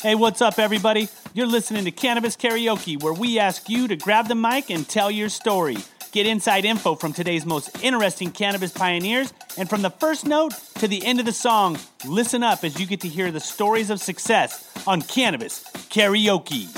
Hey, what's up, everybody? You're listening to Cannabis Karaoke, where we ask you to grab the mic and tell your story. Get inside info from today's most interesting cannabis pioneers, and from the first note to the end of the song, listen up as you get to hear the stories of success on Cannabis Karaoke.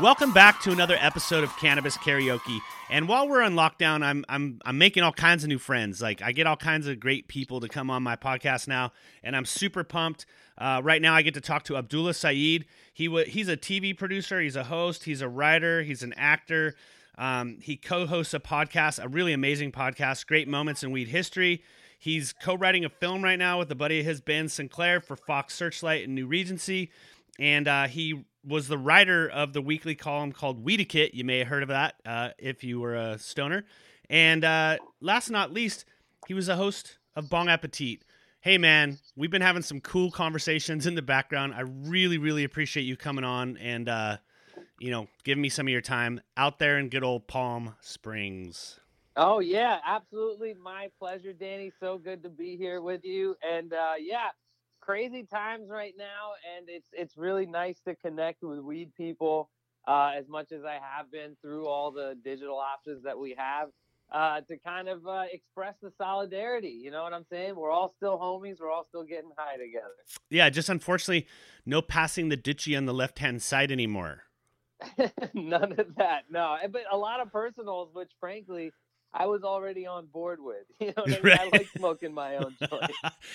Welcome back to another episode of Cannabis Karaoke. And while we're on lockdown, I'm I'm I'm making all kinds of new friends. Like I get all kinds of great people to come on my podcast now, and I'm super pumped. Uh, right now, I get to talk to Abdullah Saeed. He w- he's a TV producer, he's a host, he's a writer, he's an actor. Um, he co-hosts a podcast, a really amazing podcast, Great Moments in Weed History. He's co-writing a film right now with a buddy of his, Ben Sinclair, for Fox Searchlight and New Regency, and uh, he was the writer of the weekly column called Weediquette. You may have heard of that uh, if you were a stoner. And uh, last not least, he was a host of Bong Appetit. Hey man, we've been having some cool conversations in the background. I really, really appreciate you coming on and uh, you know giving me some of your time out there in good old Palm Springs. Oh yeah, absolutely, my pleasure, Danny. So good to be here with you. And uh, yeah, crazy times right now, and it's it's really nice to connect with weed people uh, as much as I have been through all the digital options that we have uh, to kind of uh, express the solidarity. You know what I'm saying? We're all still homies. We're all still getting high together. Yeah, just unfortunately, no passing the dutchie on the left hand side anymore. None of that. No, but a lot of personals, which frankly I was already on board with. You know, I, mean? right. I like smoking my own joint.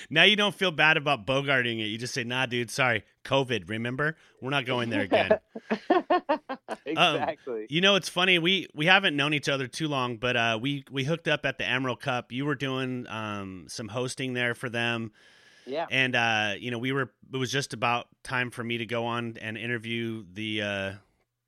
now you don't feel bad about bogarting it. You just say, "Nah, dude, sorry, COVID. Remember, we're not going there again." exactly. Um, you know, it's funny. We we haven't known each other too long, but uh, we we hooked up at the Emerald Cup. You were doing um, some hosting there for them. Yeah. And uh, you know, we were. It was just about time for me to go on and interview the. Uh,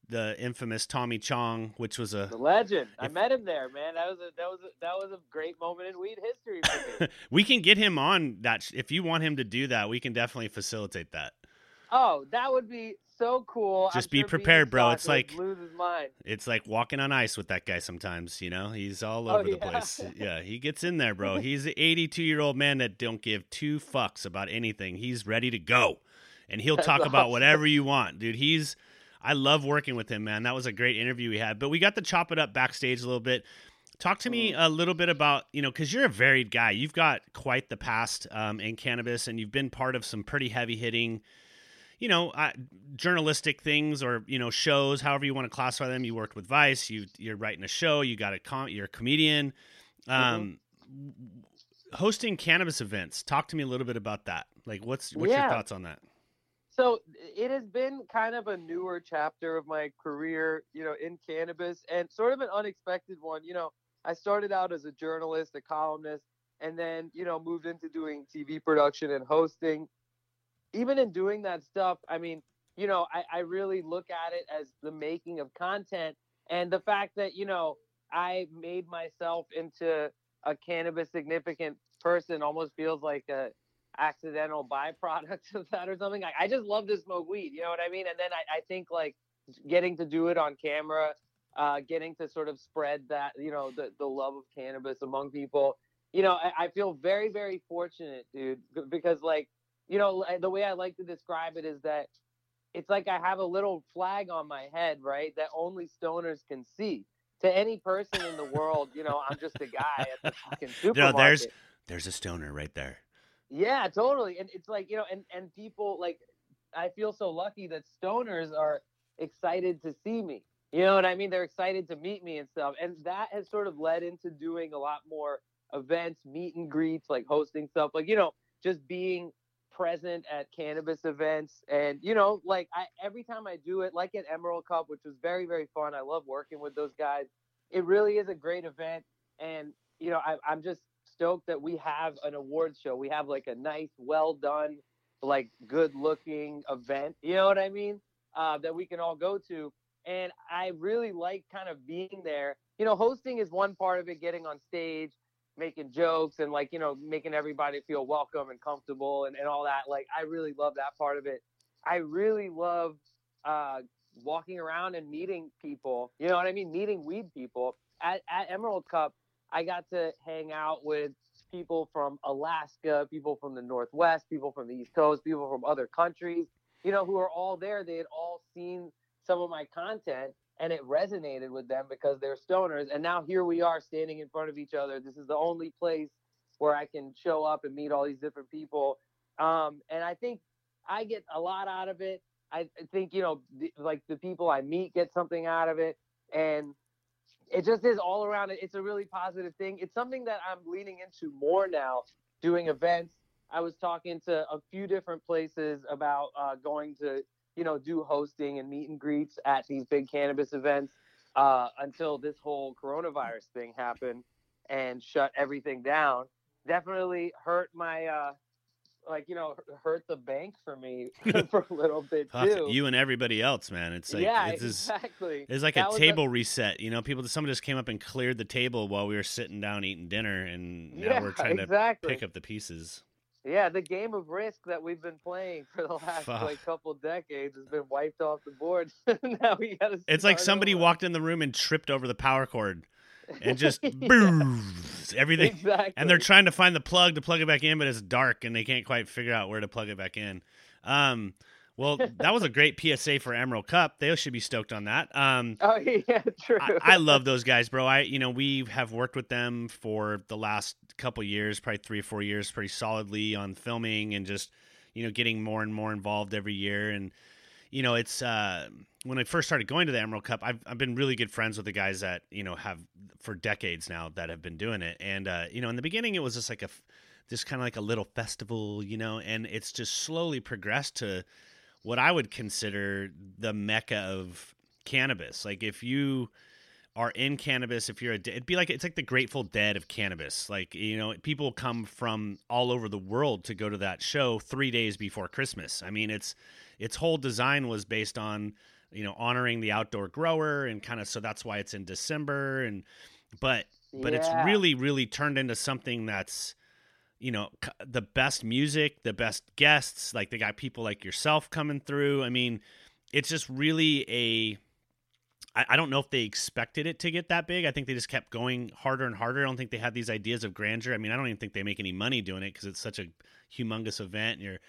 the infamous Tommy Chong, which was a the legend. If, I met him there, man. That was a that was a, that was a great moment in weed history for me. we can get him on that if you want him to do that. We can definitely facilitate that. Oh, that would be so cool. Just I'm be sure prepared, bro. It's like lose his mind. It's like walking on ice with that guy sometimes, you know? He's all oh, over oh, the place. yeah, he gets in there, bro. He's an 82-year-old man that don't give two fucks about anything. He's ready to go. And he'll That's talk awesome. about whatever you want, dude. He's I love working with him, man. That was a great interview we had. But we got to chop it up backstage a little bit. Talk to me mm-hmm. a little bit about, you know, because you're a varied guy. You've got quite the past um, in cannabis, and you've been part of some pretty heavy hitting, you know, uh, journalistic things or you know shows, however you want to classify them. You worked with Vice. You you're writing a show. You got a com- you're a comedian. Um, mm-hmm. Hosting cannabis events. Talk to me a little bit about that. Like, what's what's yeah. your thoughts on that? So it has been kind of a newer chapter of my career, you know, in cannabis and sort of an unexpected one. You know, I started out as a journalist, a columnist, and then, you know, moved into doing TV production and hosting. Even in doing that stuff, I mean, you know, I, I really look at it as the making of content and the fact that, you know, I made myself into a cannabis significant person almost feels like a accidental byproduct of that or something. Like, I just love to smoke weed, you know what I mean? And then I, I think like getting to do it on camera, uh, getting to sort of spread that, you know, the, the love of cannabis among people. You know, I, I feel very, very fortunate, dude, because like, you know, the way I like to describe it is that it's like I have a little flag on my head, right? That only stoners can see. To any person in the world, you know, I'm just a guy at the fucking supermarket. No, there's there's a stoner right there. Yeah, totally. And it's like, you know, and and people like I feel so lucky that stoners are excited to see me. You know what I mean? They're excited to meet me and stuff. And that has sort of led into doing a lot more events, meet and greets, like hosting stuff, like, you know, just being present at cannabis events. And, you know, like I every time I do it, like at Emerald Cup, which was very, very fun. I love working with those guys. It really is a great event. And, you know, I, I'm just stoked that we have an awards show. We have like a nice, well done, like good looking event. You know what I mean? Uh, that we can all go to. And I really like kind of being there. You know, hosting is one part of it, getting on stage, making jokes and like, you know, making everybody feel welcome and comfortable and, and all that. Like, I really love that part of it. I really love uh, walking around and meeting people. You know what I mean? Meeting weed people at, at Emerald Cup I got to hang out with people from Alaska, people from the Northwest, people from the East Coast, people from other countries, you know, who are all there. They had all seen some of my content and it resonated with them because they're stoners. And now here we are standing in front of each other. This is the only place where I can show up and meet all these different people. Um, and I think I get a lot out of it. I think, you know, like the people I meet get something out of it. And it just is all around. It's a really positive thing. It's something that I'm leaning into more now, doing events. I was talking to a few different places about uh, going to you know, do hosting and meet and greets at these big cannabis events uh, until this whole coronavirus thing happened and shut everything down. Definitely hurt my, uh, like you know, hurt the bank for me for a little bit too. you and everybody else, man. It's like yeah, it's exactly. It's like that a table a... reset. You know, people. Someone just came up and cleared the table while we were sitting down eating dinner, and now yeah, we're trying exactly. to pick up the pieces. Yeah, the game of risk that we've been playing for the last Fuck. like couple decades has been wiped off the board. now we got to. It's like somebody over. walked in the room and tripped over the power cord, and just boom, everything. Exactly. And they're trying to find the plug to plug it back in, but it's dark, and they can't quite figure out where to plug it back in. Um, well, that was a great PSA for Emerald Cup. They should be stoked on that. Um, oh yeah, true. I, I, love those guys, bro. I you know we have worked with them for the last couple years, probably three or four years, pretty solidly on filming and just you know getting more and more involved every year. And you know it's uh, when I first started going to the Emerald Cup, I've I've been really good friends with the guys that you know have for decades now that have been doing it. And uh, you know in the beginning it was just like a just kind of like a little festival, you know, and it's just slowly progressed to what I would consider the mecca of cannabis. Like if you are in cannabis, if you're a, it'd be like it's like the Grateful Dead of cannabis. Like you know, people come from all over the world to go to that show three days before Christmas. I mean, it's its whole design was based on you know honoring the outdoor grower and kind of so that's why it's in December and but but yeah. it's really really turned into something that's you know the best music the best guests like they got people like yourself coming through. I mean it's just really a I, I don't know if they expected it to get that big. I think they just kept going harder and harder. I don't think they had these ideas of grandeur. I mean i don't even think they make any money doing it because it's such a humongous event and you're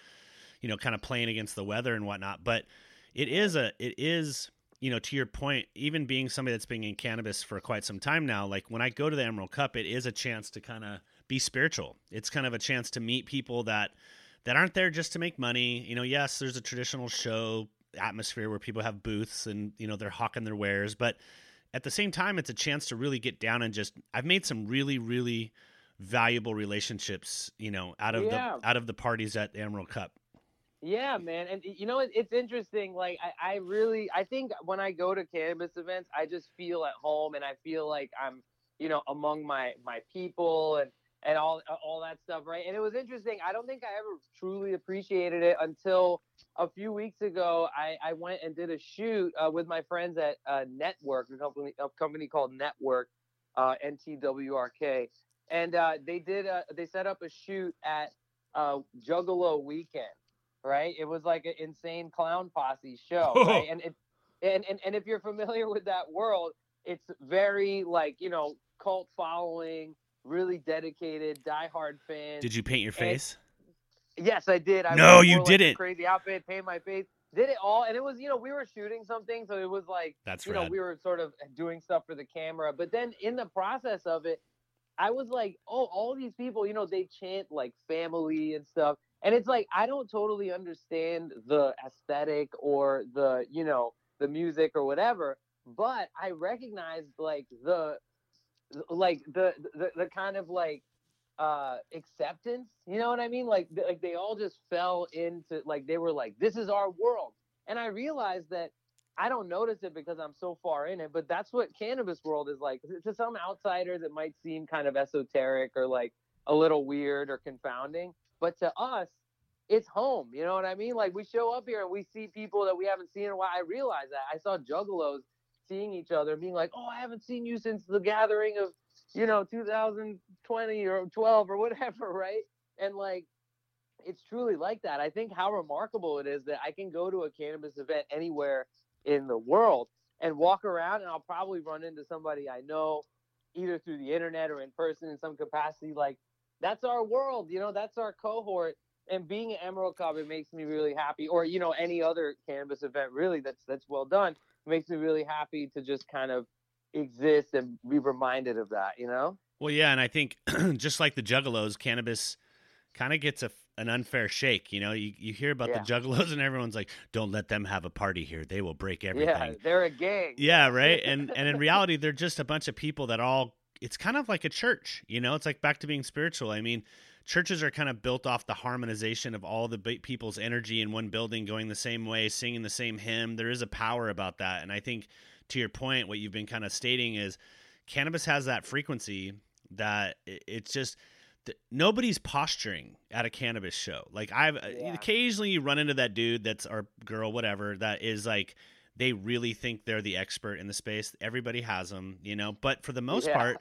you know kind of playing against the weather and whatnot but it is a it is you know to your point even being somebody that's been in cannabis for quite some time now like when i go to the emerald cup it is a chance to kind of be spiritual. It's kind of a chance to meet people that that aren't there just to make money. You know, yes, there's a traditional show atmosphere where people have booths and you know they're hawking their wares, but at the same time, it's a chance to really get down and just. I've made some really, really valuable relationships, you know, out of yeah. the out of the parties at the Emerald Cup. Yeah, man, and you know it's interesting. Like I, I really, I think when I go to cannabis events, I just feel at home, and I feel like I'm, you know, among my my people, and and all all that stuff, right? And it was interesting. I don't think I ever truly appreciated it until a few weeks ago. I, I went and did a shoot uh, with my friends at uh, Network, a company a company called Network, uh, NTWRK, and uh, they did a, they set up a shoot at uh, Juggalo Weekend, right? It was like an insane clown posse show, right? And it and, and and if you're familiar with that world, it's very like you know cult following really dedicated, diehard fan. Did you paint your face? And, yes, I did. I no, you didn't. Like crazy outfit, paint my face. Did it all, and it was you know we were shooting something, so it was like that's you rad. know we were sort of doing stuff for the camera, but then in the process of it, I was like, oh, all these people, you know, they chant like family and stuff, and it's like I don't totally understand the aesthetic or the you know the music or whatever, but I recognize like the like the, the the kind of like uh acceptance you know what i mean? Like like they all just fell into like they were like this is our world. And i realized that i don't notice it because i'm so far in it but that's what cannabis world is like. To some outsiders it might seem kind of esoteric or like a little weird or confounding but to us it's home you know what i mean like we show up here and we see people that we haven't seen in a while i realize that i saw juggalos seeing each other, being like, "Oh, I haven't seen you since the gathering of, you know, 2020 or 12 or whatever," right? And like, it's truly like that. I think how remarkable it is that I can go to a cannabis event anywhere in the world and walk around, and I'll probably run into somebody I know, either through the internet or in person in some capacity. Like, that's our world. You know, that's our cohort. And being an Emerald Cup, it makes me really happy. Or you know, any other cannabis event, really, that's that's well done. It makes me really happy to just kind of exist and be reminded of that. You know. Well, yeah, and I think just like the Juggalos, cannabis kind of gets a, an unfair shake. You know, you, you hear about Yeah. the Juggalos, and everyone's like, "Don't let them have a party here; they will break everything." Yeah, they're a gang. Yeah, right. And and in reality, they're just a bunch of people that all. It's kind of like a church, you know. It's like back to being spiritual. I mean, churches are kind of built off the harmonization of all the people's energy in one building, going the same way, singing the same hymn. There is a power about that, and I think to your point, what you've been kind of stating is cannabis has that frequency that it's just nobody's posturing at a cannabis show. Like I've uh, Yeah. occasionally you run into that dude that's our girl whatever that is like they really think they're the expert in the space. Everybody has them, you know, but for the most Yeah. part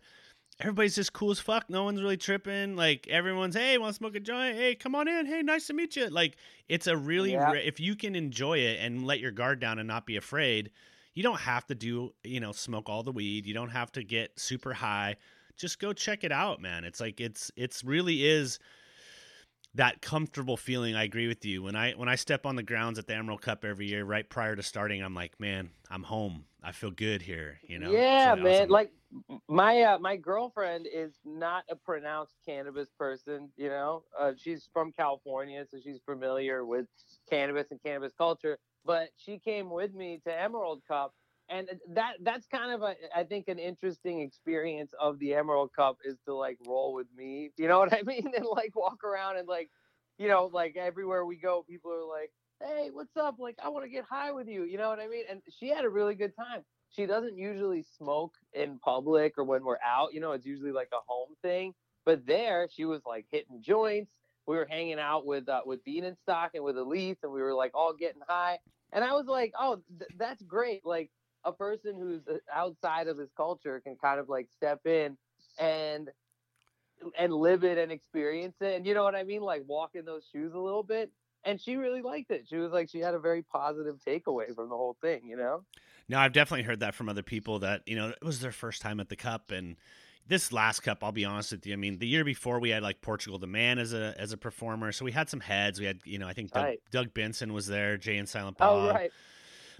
everybody's just cool as fuck. No one's really tripping. Like everyone's, hey, want to smoke a joint? Hey, come on in. Hey, nice to meet you. Like it's a really Yeah. ra- if you can enjoy it and let your guard down and not be afraid, you don't have to do you know smoke all the weed. You don't have to get super high. Just go check it out, man. It's like it's it's really is that comfortable feeling. I agree with you. When I when I step on the grounds at the Emerald Cup every year, right prior to starting, I'm like, man, I'm home. I feel good here. You know? Yeah, really man. awesome. Like my uh, my girlfriend is not a pronounced cannabis person. You know, uh, she's from California, so she's familiar with cannabis and cannabis culture. But she came with me to Emerald Cup, and that that's kind of a I think an interesting experience of the Emerald Cup is to like roll with me. You know what I mean? And like walk around and like, you know, like everywhere we go, people are like hey, what's up? Like, I want to get high with you. You know what I mean? And she had a really good time. She doesn't usually smoke in public or when we're out. You know, it's usually like a home thing. But there, she was like hitting joints. We were hanging out with uh, with Stock and with Elise, and we were like all getting high. And I was like, oh, th- that's great. Like a person who's uh, outside of this culture can kind of like step in and and live it and experience it. And you know what I mean? Like walk in those shoes a little bit and she really liked it. She was like, she had a very positive takeaway from the whole thing, you know? No, I've definitely heard that from other people that, you know, it was their first time at the cup and this last cup, I'll be honest with you. I mean, the year before we had like Portugal the Man as a as a performer. So we had some heads. We had, you know, I think Doug, Right. Doug Benson was there, Jay and Silent Bob. Oh, Bob. right.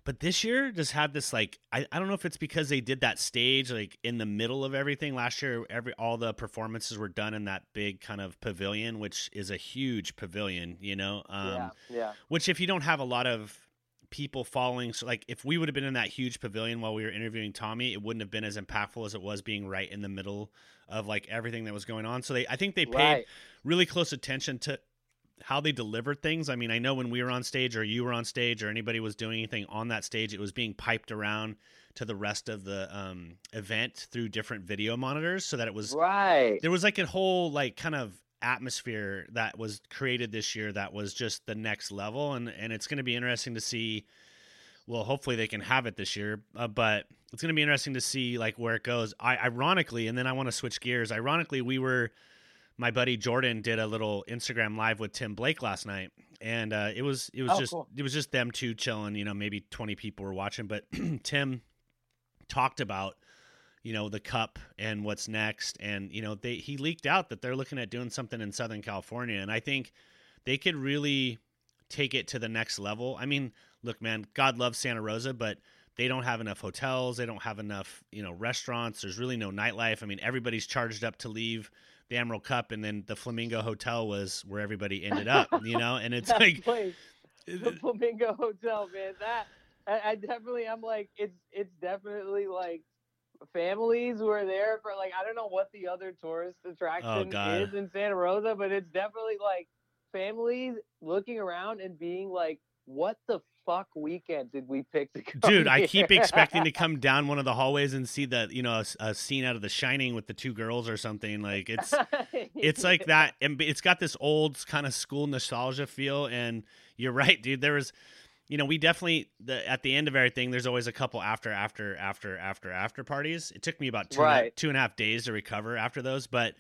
But this year just had this like I, I don't know if it's because they did that stage like in the middle of everything. Last year every all the performances were done in that big kind of pavilion, which is a huge pavilion, you know. Um yeah. Yeah. which if you don't have a lot of people following so like if we would have been in that huge pavilion while we were interviewing tommy it wouldn't have been as impactful as it was being right in the middle of like everything that was going on so they i think they paid Right. really close attention to how they delivered things i mean i know when we were on stage or you were on stage or anybody was doing anything on that stage it was being piped around to the rest of the um, event through different video monitors so that it was Right. there was like a whole like kind of atmosphere that was created this year that was just the next level and and it's going to be interesting to see well hopefully they can have it this year uh, but it's going to be interesting to see like where it goes i ironically and then i want to switch gears ironically we were my buddy jordan did a little instagram live with tim blake last night and uh, it was it was Oh, just cool. it was just them two chilling you know maybe 20 people were watching but tim talked about you know the cup and what's next and you know they he leaked out that they're looking at doing something in southern california and i think they could really take it to the next level i mean look man god loves santa rosa but they don't have enough hotels they don't have enough you know restaurants there's really no nightlife i mean everybody's charged up to leave the emerald cup and then the flamingo hotel was where everybody ended up you know and it's like place, the Flamingo Hotel, man. That I, I definitely, I'm like, it's it's definitely like families were there for like I don't know what the other tourist oh, attraction Oh, is in Santa Rosa, but it's definitely like families looking around and being like, "What the fuck weekend did we pick to go?" dude i keep expecting to come down one of the hallways and see the you know a, a scene out of the shining with the two girls or something like it's it's like that and it's got this old kind of school nostalgia feel and you're right dude there was you know we definitely the, at the end of everything there's always a couple after after after after after parties it took me about two, and Right. two and a half days to recover after those but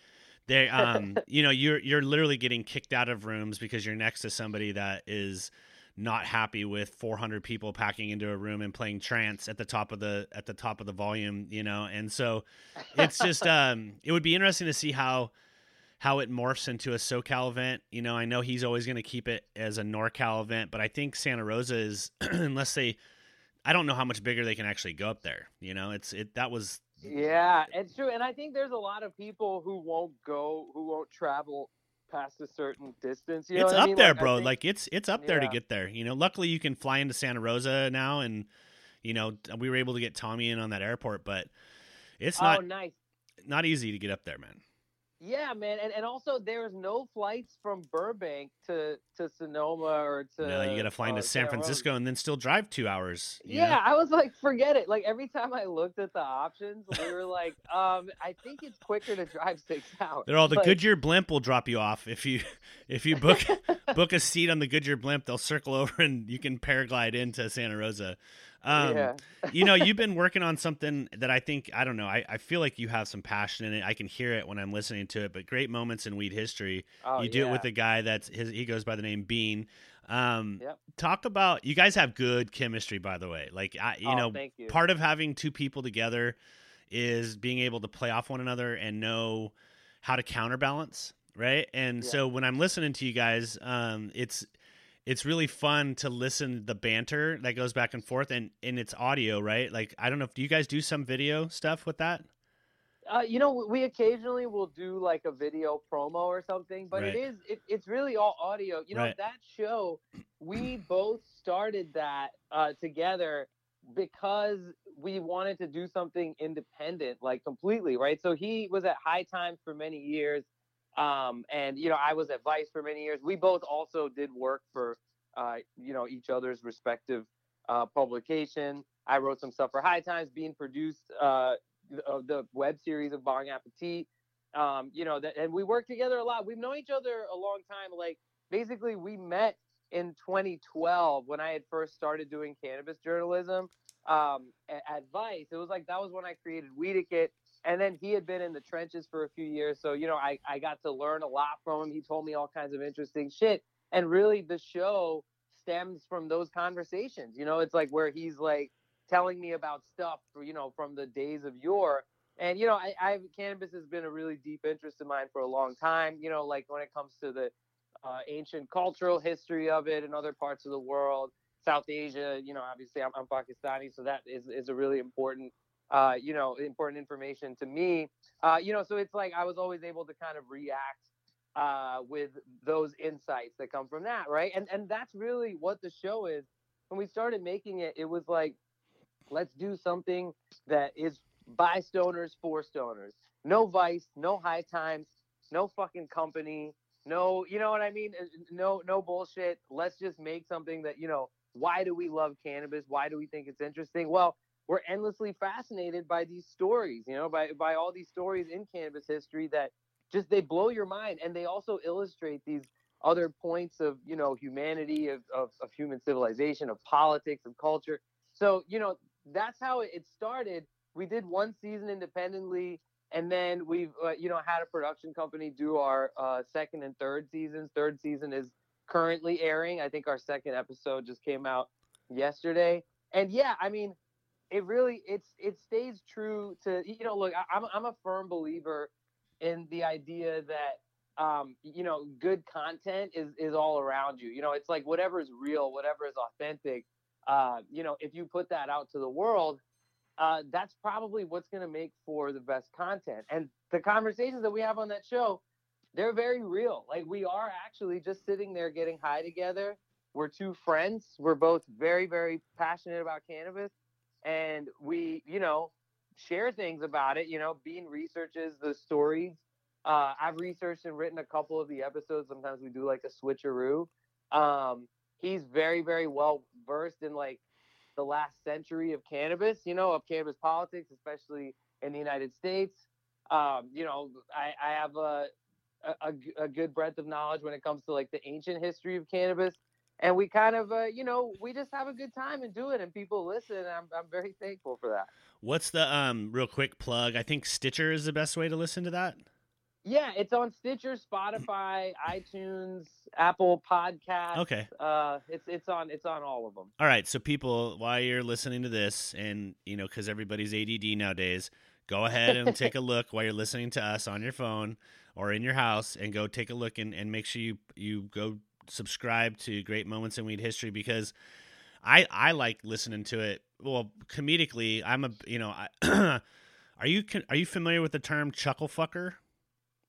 they um you know you're you're literally getting kicked out of rooms because you're next to somebody that is not happy with 400 people packing into a room and playing trance at the top of the at the top of the volume you know and so it's just um it would be interesting to see how how it morphs into a SoCal event. You know, I know he's always going to keep it as a NorCal event, but I think Santa Rosa is, unless they, I don't know how much bigger they can actually go up there. You know, it's it that was. Yeah, it's true, and I think there's a lot of people who won't go, who won't travel past a certain distance. You know it's up I mean? there, like, bro. Think, like it's it's up there yeah. to get there. You know, luckily you can fly into Santa Rosa now, and you know we were able to get Tommy in on that airport, but it's not oh, nice. not easy to get up there, man. Yeah, man, and, and also there's no flights from Burbank to to Sonoma or to. No, you got to fly into uh, San Francisco and then still drive two hours. Yeah, know? I was like, forget it. Like every time I looked at the options, we were like, um, I think it's quicker to drive six hours. they're all the Like, Goodyear blimp will drop you off if you if you book book a seat on the Goodyear blimp. They'll circle over and you can paraglide into Santa Rosa. Um, yeah. you know, you've been working on something that I think I don't know. I, I feel like you have some passion in it. I can hear it when I'm listening to it. But great moments in weed history. Oh, you do it with yeah. a guy that's his. He goes by the name Bean. Um, Yep. Talk about you guys have good chemistry, by the way. Like I, you Oh, know, you. part of having two people together is being able to play off one another and know how to counterbalance, right? And Yeah. so when I'm listening to you guys, um, it's it's really fun to listen the banter that goes back and forth and in it's audio, right? Like I don't know if do you guys do some video stuff with that? Uh, you know, we occasionally will do like a video promo or something, but Right. it is it, it's really all audio. You know, Right. that show, we both started that uh, together because we wanted to do something independent, like completely, right? So he was at High Times for many years, um, and you know, I was at Vice for many years. We both also did work for, uh, you know, each other's respective uh, publication. I wrote some stuff for High Times, being produced. Uh, of the web series of Bong Appetit. Um, you know, and we work together a lot. We've known each other a long time. Like basically, we met in 2012 when I had first started doing cannabis journalism um, at, at Vice. It was like that was when I created Weediquette, and then he had been in the trenches for a few years. So you know, I I got to learn a lot from him. He told me all kinds of interesting shit, and really, the show stems from those conversations. You know, it's like where he's like telling me about stuff, you know, from the days of yore. And you know, I, I've cannabis has been a really deep interest of mine for a long time. You know, like when it comes to the uh, ancient cultural history of it in other parts of the world, South Asia. You know, obviously I'm, I'm Pakistani, so that is is a really important, uh, you know, important information to me. Uh, you know, so it's like I was always able to kind of react uh, with those insights that come from that, right? And and that's really what the show is. When we started making it, it was like let's do something that is by stoners for stoners. No vice, no high times, no fucking company, no, you know what I mean? No, no bullshit. Let's just make something that, you know, why do we love cannabis? Why do we think it's interesting? Well, we're endlessly fascinated by these stories, you know, by by all these stories in cannabis history that just they blow your mind and they also illustrate these other points of, you know, humanity, of, of, of human civilization, of politics, of culture. So, you know, that's how it started. We did one season independently, and then we've uh, you know had a production company do our uh, second and third seasons. Third season is currently airing. I think our second episode just came out yesterday. And yeah, I mean, it really it's it stays true to you know look. I, I'm I'm a firm believer in the idea that um, you know good content is is all around you. You know, it's like whatever is real, whatever is authentic uh, you know, if you put that out to the world, uh, that's probably what's going to make for the best content. And the conversations that we have on that show, they're very real. Like we are actually just sitting there getting high together. We're two friends. We're both very, very passionate about cannabis, and we, you know, share things about it. You know, Bean researches the stories. Uh, I've researched and written a couple of the episodes. Sometimes we do like a switcheroo. Um, he's very very well versed in like the last century of cannabis you know of cannabis politics especially in the united states um, you know i, I have a, a, a good breadth of knowledge when it comes to like the ancient history of cannabis and we kind of uh, you know we just have a good time and do it and people listen and I'm, I'm very thankful for that What's the um real quick plug? I think Stitcher is the best way to listen to that. yeah it's on stitcher spotify itunes apple podcast Okay. uh it's it's on it's on all of them All right, so people, while you're listening to this, and you know, because everybody's ADD nowadays, go ahead and take a look while you're listening to us on your phone or in your house and go take a look and, and make sure you you go subscribe to Great Moments in Weed History because I I like listening to it. Well, comedically, I'm a you know, I, are you are you familiar with the term chuckle fucker?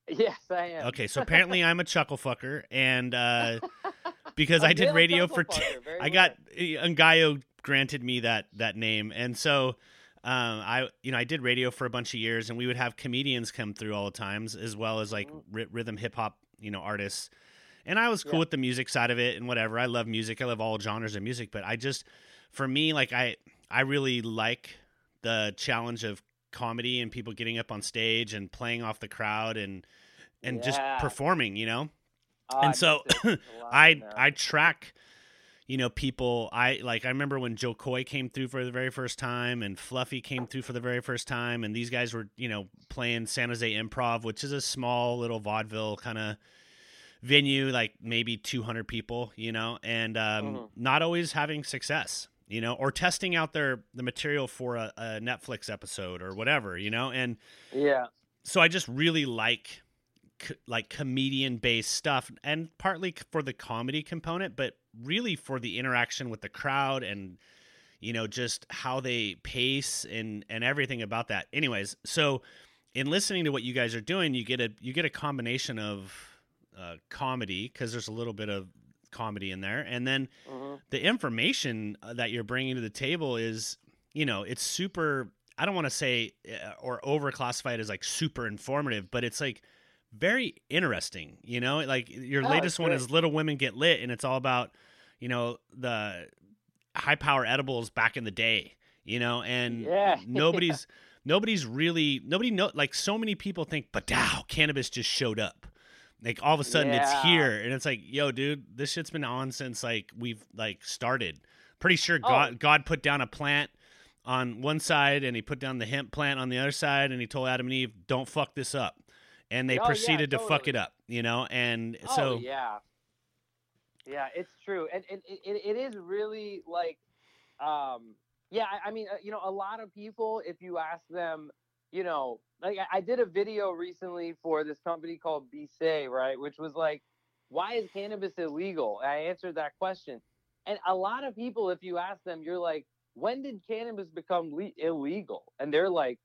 Yes, I am. Okay, so apparently I'm a chuckle fucker, and uh, because I did radio for, t- I got Ngaio granted me that that name, and so um, I you know I did radio for a bunch of years, and we would have comedians come through all the times, as well as like mm-hmm. r- rhythm hip hop you know artists, and I was cool yeah. with the music side of it and whatever. I love music, I love all genres of music, but I just for me like I I really like the challenge of comedy and people getting up on stage and playing off the crowd and and yeah. just performing, you know. Oh, and so I I track you know people I like I remember when Jo Koy came through for the very first time and Fluffy came through for the very first time and these guys were, you know, playing San Jose Improv, which is a small little vaudeville kind of venue like maybe 200 people, you know, and um, mm-hmm. not always having success you know, or testing out their the material for a, a Netflix episode or whatever, you know, and yeah. So I just really like co- like comedian based stuff, and partly for the comedy component, but really for the interaction with the crowd and you know just how they pace and and everything about that. Anyways, so in listening to what you guys are doing, you get a you get a combination of uh, comedy because there's a little bit of comedy in there. And then mm-hmm. the information uh, that you're bringing to the table is you know it's super i don't want to say uh, or overclassified as like super informative but it's like very interesting you know? Like your oh, latest one is little women get lit and it's all about you know the high power edibles back in the day you know? And yeah. nobody's nobody's really nobody know like so many people think but now cannabis just showed up like all of a sudden yeah. it's here, and it's like, yo, dude, this shit's been on since like we've like started. Pretty sure God oh. God put down a plant on one side, and he put down the hemp plant on the other side, and he told Adam and Eve, "Don't fuck this up," and they oh, proceeded yeah, totally. to fuck it up, you know. And oh, so yeah, yeah, it's true, and, and it, it is really like, um, yeah, I, I mean, uh, you know, a lot of people, if you ask them, you know, like I did a video recently for this company called Say, right? Which was like, why is cannabis illegal? I answered that question. And a lot of people, if you ask them, you're like, when did cannabis become le- illegal? And they're like,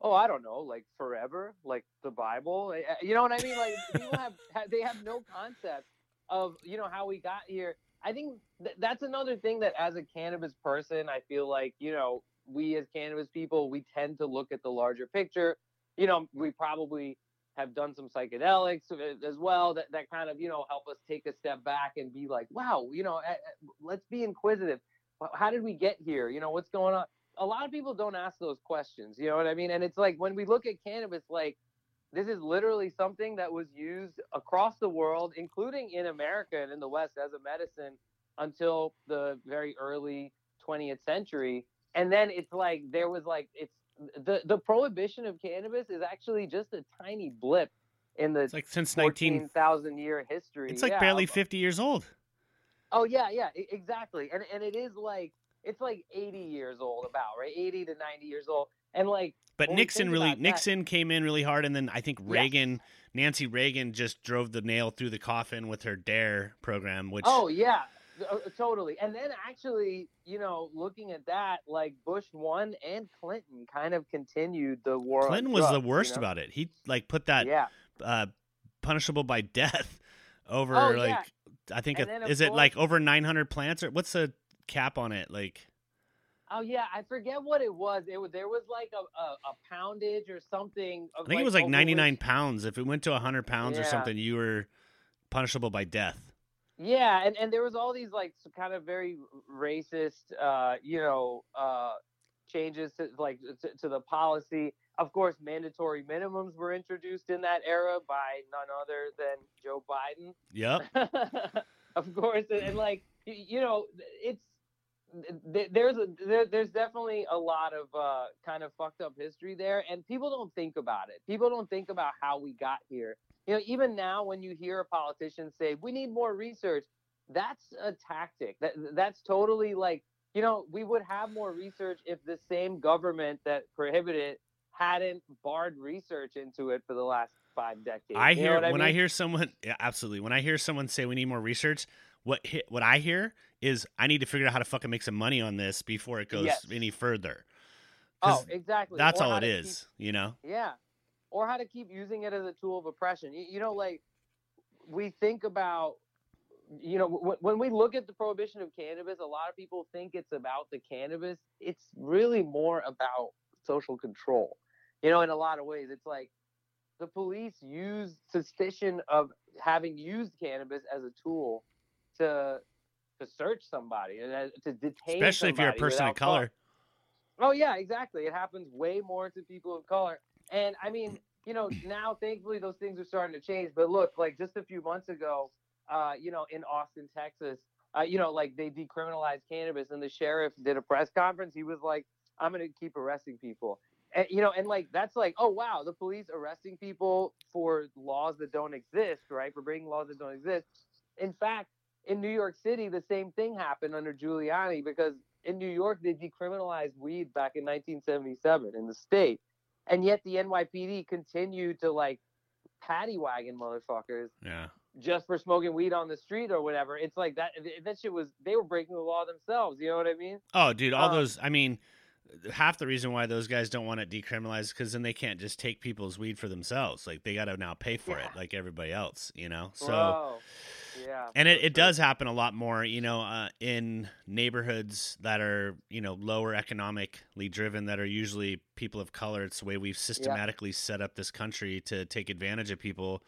oh, I don't know, like forever, like the Bible. Eh, eh, you know what I mean? Like people have, they have no concept of, you know, how we got here. I think th- that's another thing that as a cannabis person, I feel like, you know, we as cannabis people, we tend to look at the larger picture you know, we probably have done some psychedelics uh, as well that, that kind of, you know, help us take a step back and be like, wow, you know, eh, eh, let's be inquisitive. How did we get here? You know, what's going on? A lot of people don't ask those questions, you know what I mean? And it's like when we look at cannabis, like this is literally something that was used across the world, including in America and in the West as a medicine until the very early 20th century. And then it's like there was like it's the the prohibition of cannabis is actually just a tiny blip in the it's like since 19,000 year history. It's like yeah. barely 50 years old. Oh yeah, yeah, exactly. And and it is like it's like 80 years old about, right? 80 to 90 years old. And like But Nixon really Nixon that, came in really hard and then I think Reagan yes. Nancy Reagan just drove the nail through the coffin with her DARE program, which Oh yeah. Uh, totally. And then actually, you know, looking at that, like Bush one and Clinton kind of continued the war. Clinton was drugs, the worst you know? about it. He like put that yeah. uh, punishable by death over oh, like yeah. I think a, is it like over 900 plants or what's the cap on it like? Oh yeah, I forget what it was. It was there was like a, a, a poundage or something. I think like, it was like 99 which... pounds. If it went to 100 pounds yeah. or something, you were punishable by death. Yeah, and, and there was all these like kind of very racist, uh, you know, uh, changes to like to, to, the policy. Of course, mandatory minimums were introduced in that era by none other than Joe Biden. Yep. of course, and, and, like you know, it's there's a there, there's definitely a lot of uh, kind of fucked up history there, and people don't think about it. People don't think about how we got here you know, even now when you hear a politician say, we need more research, that's a tactic. That that's totally like, you know, we would have more research if the same government that prohibited it hadn't barred research into it for the last five decades. I You hear what when I hear someone yeah, absolutely when I hear someone say we need more research, what hit, what I hear is I need to figure out how to fucking make some money on this before it goes Yes. any further. Oh, exactly. That's Or all it is, is, you know. yeah, or how to keep using it as a tool of oppression. You, you know, like we think about, you know, w- when we look at the prohibition of cannabis, a lot of people think it's about the cannabis. It's really more about social control. You know, in a lot of ways, it's like the police use suspicion of having used cannabis as a tool to to search somebody and uh, to detain Especially if you're a person of cause. color. Oh yeah, exactly. It happens way more to people of color. And I mean, you know, now thankfully those things are starting to change. But look, like just a few months ago, uh, you know, in Austin, Texas, uh, you know, like they decriminalized cannabis, and the sheriff did a press conference. He was like, "I'm going to keep arresting people." And, you know, and like that's like, oh wow, the police arresting people for laws that don't exist, right? For breaking laws that don't exist. In fact, in New York City, the same thing happened under Giuliani because in New York they decriminalized weed back in 1977 in the state, and yet the NYPD continued to like paddy wagon motherfuckers Yeah. just for smoking weed on the street or whatever. It's like that. That shit was they were breaking the law themselves. You know what I mean? Oh, dude, all Um, those. I mean, half the reason why those guys don't want it decriminalized because then they can't just take people's weed for themselves. Like they got to now pay for it, like everybody else. You know. So. Bro. Yeah. and it, it does happen a lot more you know uh, in neighborhoods that are you know lower economically driven that are usually people of color. It's the way we've systematically set up this country to take advantage of people.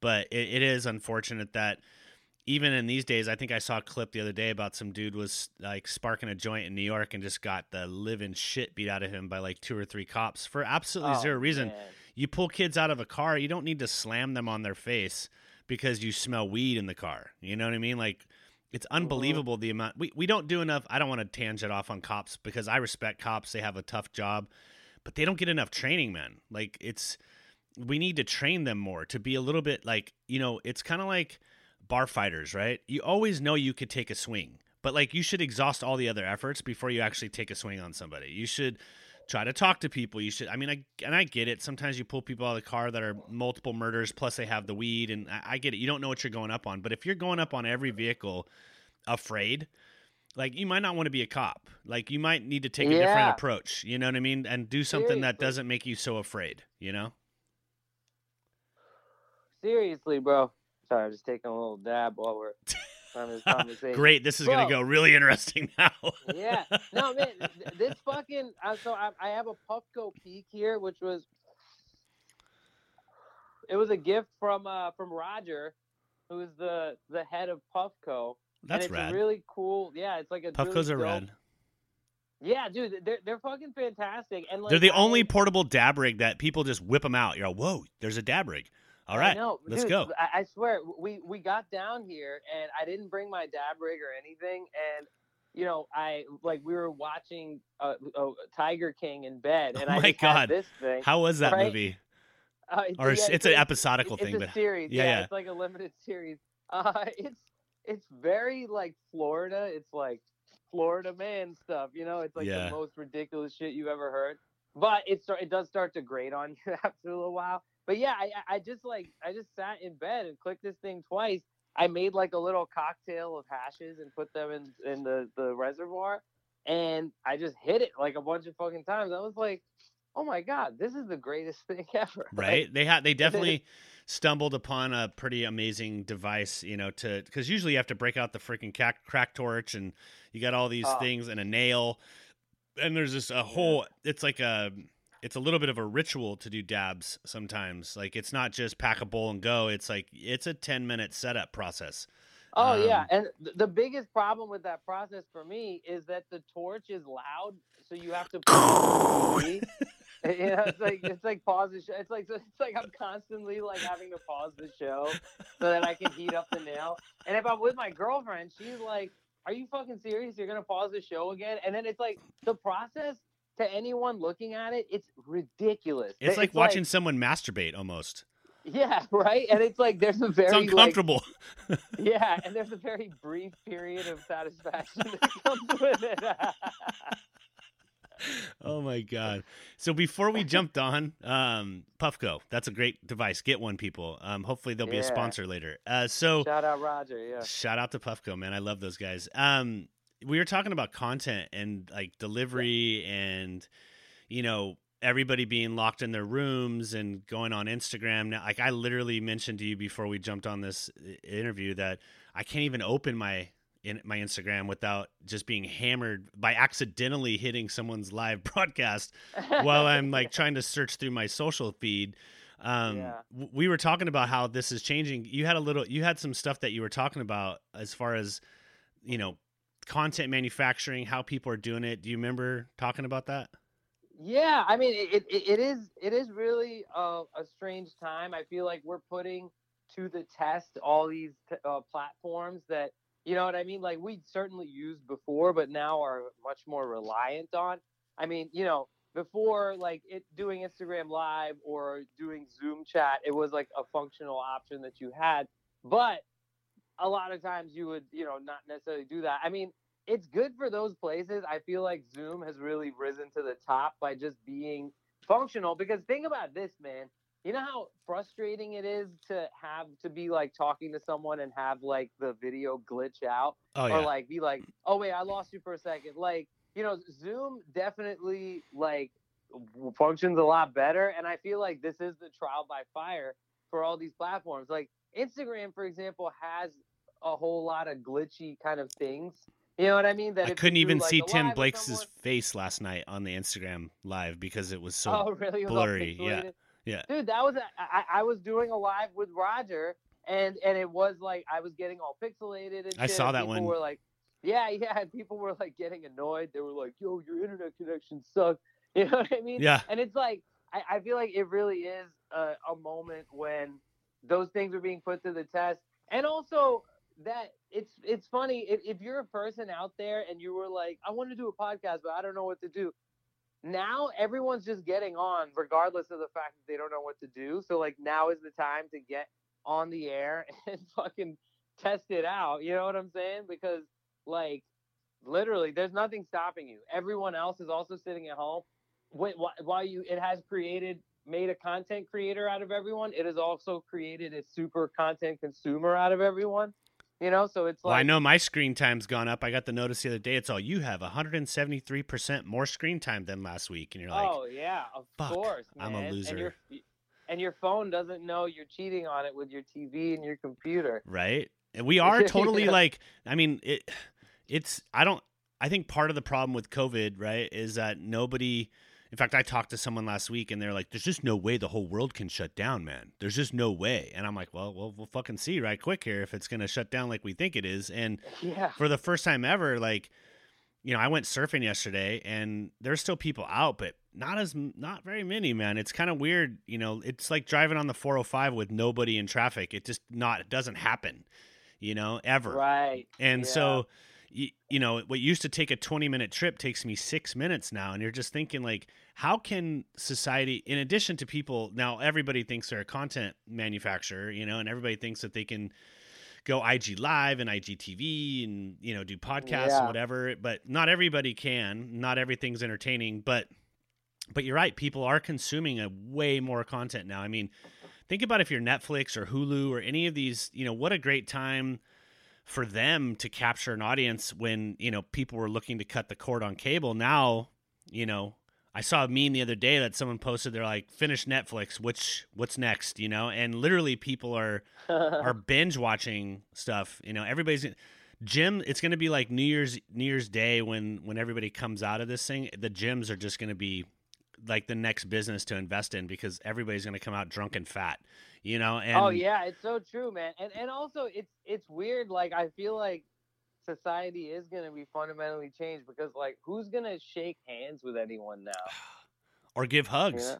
But it, it is unfortunate that even in these days i think i saw a clip the other day about some dude was like sparking a joint in new york and just got the living shit beat out of him by like two or three cops for absolutely Oh, zero reason. man. you pull kids out of a car, you don't need to slam them on their face because you smell weed in the car. You know what I mean? Like it's Mm-hmm. unbelievable the amount we, we don't do enough. I don't want to tangent off on cops because I respect cops. They have a tough job, but they don't get enough training, man. Like it's we need to train them more to be a little bit like, you know, it's kind of like bar fighters, right? You always know you could take a swing, but like you should exhaust all the other efforts before you actually take a swing on somebody. You should try to talk to people. You should. I mean, I and I get it. Sometimes you pull people out of the car that are multiple murders, plus they have the weed, and I, I get it. You don't know what you're going up on. But if you're going up on every vehicle, afraid, like you might not want to be a cop. Like you might need to take a different approach. You know what I mean? And do something that doesn't make you so afraid. You know? Seriously, bro. Sorry, I'm just taking a little dab while we're conversation. Great. This is gonna go really interesting now. yeah. No, man, this fucking. Uh, so I, I have a Puffco Peak here, which was. It was a gift from uh from Roger, who is the the head of Puffco. That's and it's rad. really cool. Yeah, it's like a Puffcos really are dope- rad. Yeah, dude, they're they're fucking fantastic. And like, They're the I- only portable dab rig that people just whip them out. You're like, whoa, there's a dab rig. All no, let's dude, go. I, I swear, we we got down here and I didn't bring my dab rig or anything, and you know, I like we were watching uh, uh, Tiger King in bed, and Oh my had God. this thing. How was that right? movie? Uh, it's, Or yeah, it's an episodical it's thing, but series. yeah, Yeah, yeah. it's like a limited series. Uh, it's it's very like Florida. It's like Florida man stuff. You know, it's like Yeah. the most ridiculous shit you've ever heard. But it start, it does start to grate on you after a little while. But yeah, I I just like I just sat in bed and clicked this thing twice. I made like a little cocktail of hashes and put them in in the the reservoir, and I just hit it like a bunch of fucking times. I was like, oh my god, this is the greatest thing ever. Right? They had they definitely stumbled upon a pretty amazing device, you know, to because usually you have to break out the freaking crack, crack torch and you got all these Oh. things and a nail, and there's this a whole. It's like a it's a little bit of a ritual to do dabs sometimes. Like it's not just pack a bowl and go. It's like it's a ten minute setup process. Oh yeah, Um, and th- the biggest problem with that process for me is that the torch is loud, so you have to. you know, it's like it's like pause the show. It's like it's like I'm constantly like having to pause the show so that I can heat up the nail. And if I'm with my girlfriend, she's like, "Are you fucking serious? You're gonna pause the show again?" And then it's like the process to anyone looking at it, it's ridiculous. It's It- like watching someone masturbate almost. yeah, right. And it's like there's a very It's like, uncomfortable. yeah, and there's a very brief period of satisfaction that comes with it. oh my god! So before we jumped on, um, Puffco, that's a great device. Get one, people. Um, hopefully they'll be a sponsor later. Uh, so Shout out Roger. Yeah. Shout out to Puffco, man. I love those guys. Um, we were talking about content and like delivery and you know everybody being locked in their rooms and going on Instagram now. Like I literally mentioned to you before we jumped on this interview that I can't even open my in my Instagram without just being hammered by accidentally hitting someone's live broadcast while I'm like trying to search through my social feed. Um, Yeah. we were talking about how this is changing. You had a little, you had some stuff that you were talking about as far as, you know, content manufacturing, how people are doing it. Do you remember talking about that? Yeah, I mean, it, it, it is it is really a, a strange time. I feel like we're putting to the test all these t- uh, platforms that you know what I mean. Like we certainly used before, but now are much more reliant on. I mean, you know, before like it doing Instagram Live or doing Zoom chat, it was like a functional option that you had, but a lot of times you would you know not necessarily do that. I mean, it's good for those places. I feel like Zoom has really risen to the top by just being functional. Because think about this, man. You know how frustrating it is to have to be like talking to someone and have like the video glitch out, Oh or like be like, "Oh wait, I lost you for a second. Like, you know, Zoom definitely like functions a lot better, and I feel like this is the trial by fire for all these platforms. Like Instagram, for example, has a whole lot of glitchy kind of things. You know what I mean? That I couldn't do, even like, see Tim Blake's someone- face last night on the Instagram live because it was so. oh, really? Was blurry, yeah, yeah. Dude, that was a, I, I was doing a live with Roger, and and it was like I was getting all pixelated and I shit, saw that people one. Were like, yeah, yeah. and People were like getting annoyed. They were like, "Yo, your internet connection sucks." You know what I mean? Yeah, And it's like I, I feel like it really is a, a moment when those things are being put to the test, and also that it's it's funny if, if you're a person out there and you were like, I want to do a podcast, but I don't know what to do. Now everyone's just getting on, regardless of the fact that they don't know what to do. So like now is the time to get on the air and fucking test it out. You know what I'm saying? Because like literally, there's nothing stopping you. Everyone else is also sitting at home. Wait, wh- while you it has created made a content creator out of everyone, it has also created a super content consumer out of everyone. You know, so it's well, like I know my screen time's gone up. I got the notice the other day. It's all you have 173 percent more screen time than last week, and you're like, oh yeah, of "Fuck, course, I'm a loser." And your, and your phone doesn't know you're cheating on it with your TV and your computer. right? And we are totally like, I mean, it, it's. I don't. I think part of the problem with COVID, right, is that nobody. In fact, I talked to someone last week, and they're like, "There's just no way the whole world can shut down, man. There's just no way." And I'm like, "Well, we'll, we'll fucking see right quick here if it's gonna shut down like we think it is." And Yeah. for the first time ever, like, you know, I went surfing yesterday, and there's still people out, but not as not very many, man. It's kind of weird, you know. It's like driving on the 405 with nobody in traffic. It just not it doesn't happen, you know, ever. Right. And Yeah. so, you, you know, what used to take a 20 minute trip takes me six minutes now. And you're just thinking, like, how can society, in addition to people, now everybody thinks they're a content manufacturer, you know, and everybody thinks that they can go IG Live and IGTV and, you know, do podcasts Yeah. and whatever. But not everybody can. Not everything's entertaining. But, but you're right. People are consuming a way more content now. I mean, think about if you're Netflix or Hulu or any of these, you know, what a great time for them to capture an audience when you know people were looking to cut the cord on cable. Now you know i saw a meme the other day that someone posted they're like finish netflix which what's next? You know and literally people are are binge watching stuff you know everybody's gym it's going to be like new year's new year's day when when everybody comes out of this thing. The gyms are just going to be like the next business to invest in because everybody's going to come out drunk and fat you know oh, and oh yeah, it's so true, man. And and also it's it's weird. Like I feel like society is gonna be fundamentally changed because like who's gonna shake hands with anyone now? or give you hugs know?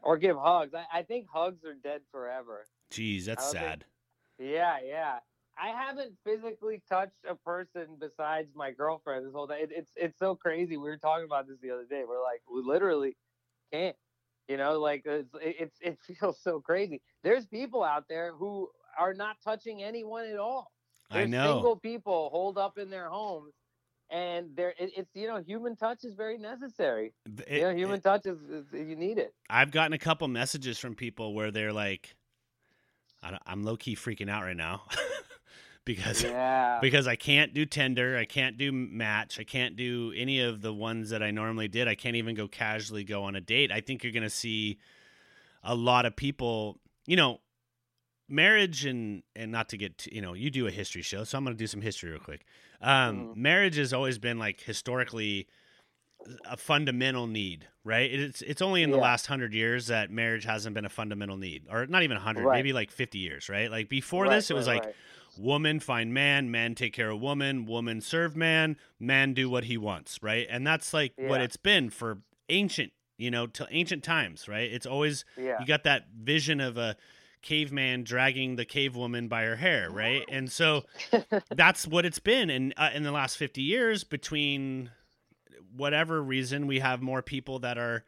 Or give hugs. I, I think hugs are dead forever. Jeez, that's sad. think- Yeah, yeah. I haven't physically touched a person besides my girlfriend this whole day. It, it's it's so crazy. We were talking about this the other day. We're like, we literally can't. You know, like it's it, it's it feels so crazy. There's people out there who are not touching anyone at all. I know. single people holed up in their homes, and there it, it's you know human touch is very necessary. It- you know, human it- touch is, is you need it. I've gotten a couple messages from people where they're like, I'm low key freaking out right now because Yeah. because I can't do Tinder, I can't do Match, I can't do any of the ones that I normally did. I can't even go casually go on a date. I think you're going to see a lot of people, you know, marriage and and not to get t- you know, you do a history show, so I'm going to do some history real quick. Um Mhm. marriage has always been like historically a fundamental need, right? It's it's only in the Yeah. last 100 years that marriage hasn't been a fundamental need. Or not even 100, Right. maybe like 50 years, right? Like before Right, this it was right, like. Woman find man, man take care of woman, woman serve man, man do what he wants, right? And that's like what it's been for ancient, you know, till ancient times, right? It's always yeah. you got that vision of a caveman dragging the cave woman by her hair, right? And so that's what it's been and uh, in the last 50 years between whatever reason we have more people that are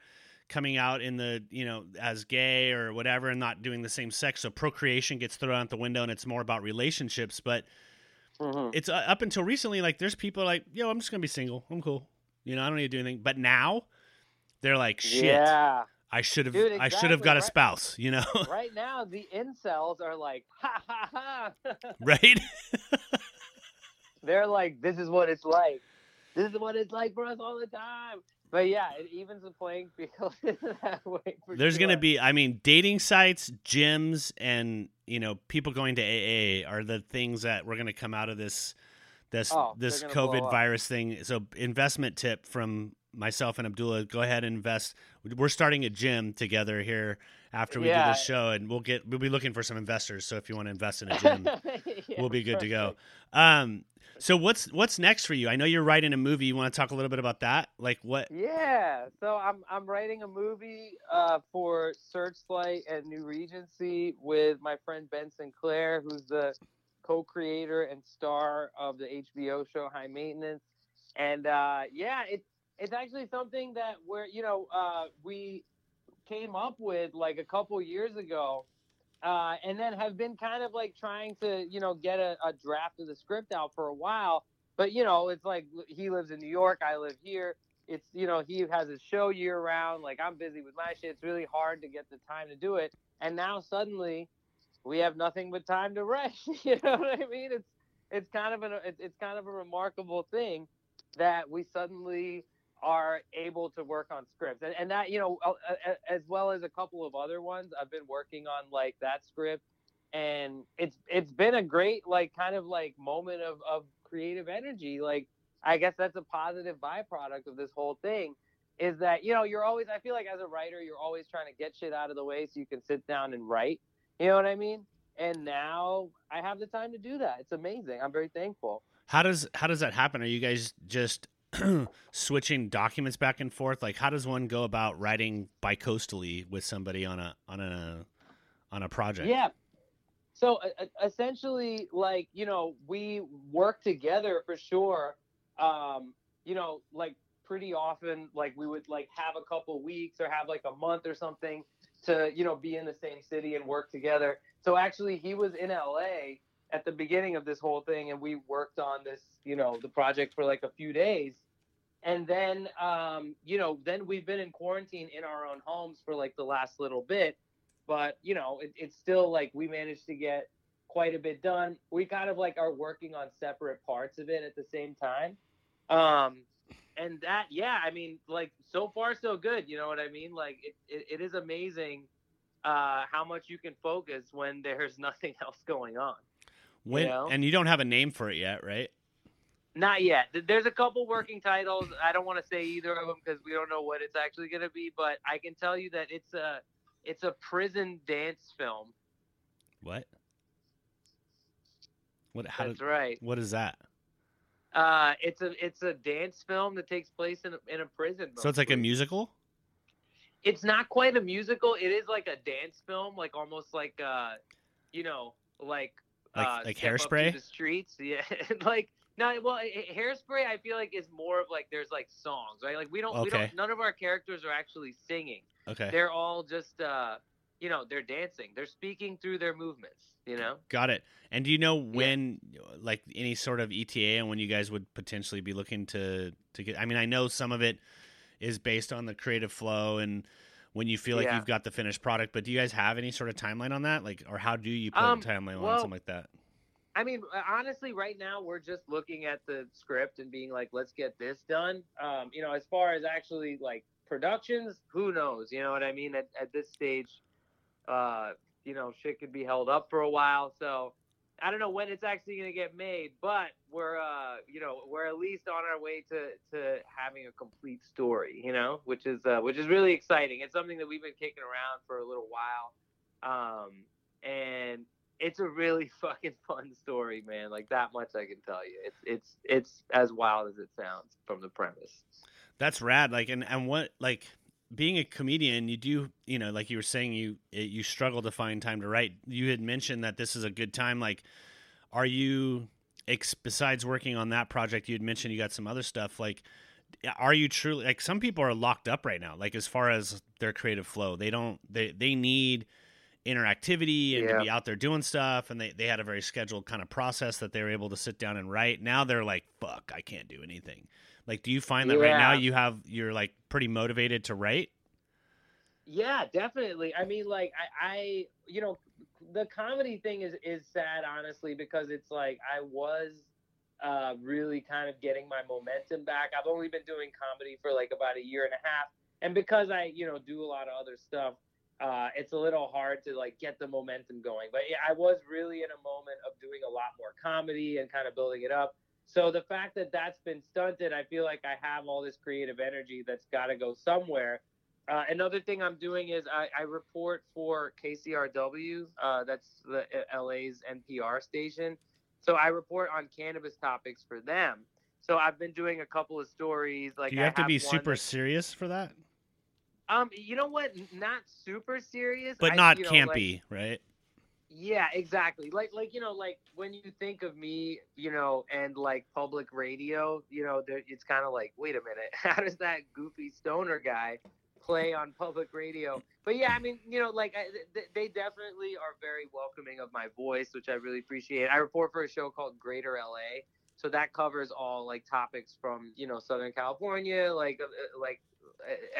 coming out in the you know as gay or whatever and not doing the same sex so procreation gets thrown out the window and it's more about relationships but Mhm. it's uh, up until recently like there's people like yo i'm just gonna be single i'm cool you know i don't need to do anything but now they're like shit Yeah. i should have Dude, i should have exactly, got a spouse you know right now, the incels are like, ha ha ha. right They're like, this is what it's like. This is what it's like for us all the time. But yeah, it evens the playing field that way. There's gonna be i mean dating sites gyms and you know people going to aa are the things that we're gonna come out of this this Oh, this they're gonna blow covid virus thing. So investment tip from myself and abdullah go ahead and invest. We're starting a gym together here after we do Yeah. this show and we'll get we'll be looking for some investors. So if you want to invest in a gym Yeah, we'll be good to go. um so what's what's next for you? I know you're writing a movie. You want to talk a little bit about that? Like what? Yeah, so I'm I'm writing a movie uh, for Searchlight and New Regency with my friend Ben Sinclair, who's the co-creator and star of the HBO show High Maintenance. And uh, yeah, it's it's actually something that we're you know uh, we came up with like a couple years ago, uh, and then have been kind of like trying to you know get a, a draft of the script out for a while. But you know, it's like he lives in New York, I live here. It's you know he has his show year round. Like i'm busy with my shit. It's really hard to get the time to do it. And now suddenly we have nothing but time to write you know what i mean? It's it's kind of an it's kind of a remarkable thing that we suddenly are able to work on scripts and, and that you know as well as a couple of other ones i've been working on like that script and it's it's been a great like kind of like moment of of creative energy like I guess that's a positive byproduct of this whole thing is that, you know, you're always, I feel like as a writer, you're always trying to get shit out of the way so you can sit down and write. You know what I mean? And now I have the time to do that. It's amazing. I'm very thankful. How does how does that happen? Are you guys just switching documents back and forth? Like how does one go about writing bicoastally with somebody on a on a on a project? Yeah. So uh, essentially, like, you know, we work together for sure. Um, you know, like pretty often, like we would like have a couple weeks or have like a month or something to, you know, be in the same city and work together. So actually, he was in LA at the beginning of this whole thing, and we worked on this, you know, the project for like a few days. And then, um, you know, then we've been in quarantine in our own homes for like the last little bit. But you know it, it's still like we managed to get quite a bit done. We kind of like are working on separate parts of it at the same time. Um and that yeah i mean like so far so good. You know what i mean? Like it, it, it is amazing uh how much you can focus when there's nothing else going on. When, you know? and you don't have a name for it yet, right? Not yet there's a couple working titles i don't want to say either of them because we don't know what it's actually going to be but i can tell you that it's a it's a prison dance film What? What how that's did, right what is that? Uh, it's a it's a dance film that takes place in a, in a prison. So it's like a musical? It's not quite a musical. It is like a dance film, like almost like uh, you know, like Like- uh, like Step Up to Hairspray? the streets. Yeah, like no, well, i- i- hairspray. I feel like is more of like there's like songs, right? Like we don't, we don't. None of our characters are actually singing. Okay. They're all just uh, you know, they're dancing. They're speaking through their movements. You know. Got it. And do you know when, yeah. like, any sort of ETA and when you guys would potentially be looking to to get? I mean, I know some of it is based on the creative flow and when you feel like yeah. you've got the finished product. But do you guys have any sort of timeline on that? Like, or how do you put um, a timeline well, on something like that? I mean, uh, honestly, right now we're just looking at the script and being like, let's get this done. Um, you know, as far as actually like productions, who knows? You know what I mean? At, at this stage, uh, you know, shit could be held up for a while. So I don't know when it's actually going to get made, but we're, uh, you know, we're at least on our way to, to having a complete story, you know, which is, uh, which is really exciting. It's something that we've been kicking around for a little while. Um, and it's a really fucking fun story, man. Like that much I can tell you. It's, it's, it's as wild as it sounds from the premise. That's rad. Like, and, and what, like, being a comedian, you do, you know, like you were saying, you you struggle to find time to write. You had mentioned that this is a good time. Like, are you, besides working on that project, you had mentioned you got some other stuff. Like, are you truly like some people are locked up right now? Like, as far as their creative flow, they don't they they need interactivity and yeah. to be out there doing stuff and they, they had a very scheduled kind of process that they were able to sit down and write now they're like fuck i can't do anything like, do you find that yeah. right now you have you're like pretty motivated to write? Yeah, definitely. I mean, like I, I you know, the comedy thing is is sad, honestly, because it's like I was uh, really kind of getting my momentum back. I've only been doing comedy for like about a year and a half, and because I you know do a lot of other stuff, uh, it's a little hard to like get the momentum going. But yeah, I was really in a moment of doing a lot more comedy and kind of building it up. So the fact that that's been stunted, I feel like I have all this creative energy that's got to go somewhere. Uh, another thing I'm doing is I, I report for KCRW, uh, that's the uh, LA's NPR station. So I report on cannabis topics for them. So I've been doing a couple of stories. Like, do you have, have to be super serious for that? Um, you know what? Not super serious, but I, not you know, campy, like, right? Yeah, exactly. Like like you know, like when you think of me, you know, and like public radio, you know, there, it's kind of like, wait a minute, how does that goofy stoner guy play on public radio? But yeah, I mean, you know, like I, they definitely are very welcoming of my voice, which I really appreciate. I report for a show called Greater LA, so that covers all like topics from you know Southern California, like uh, uh, like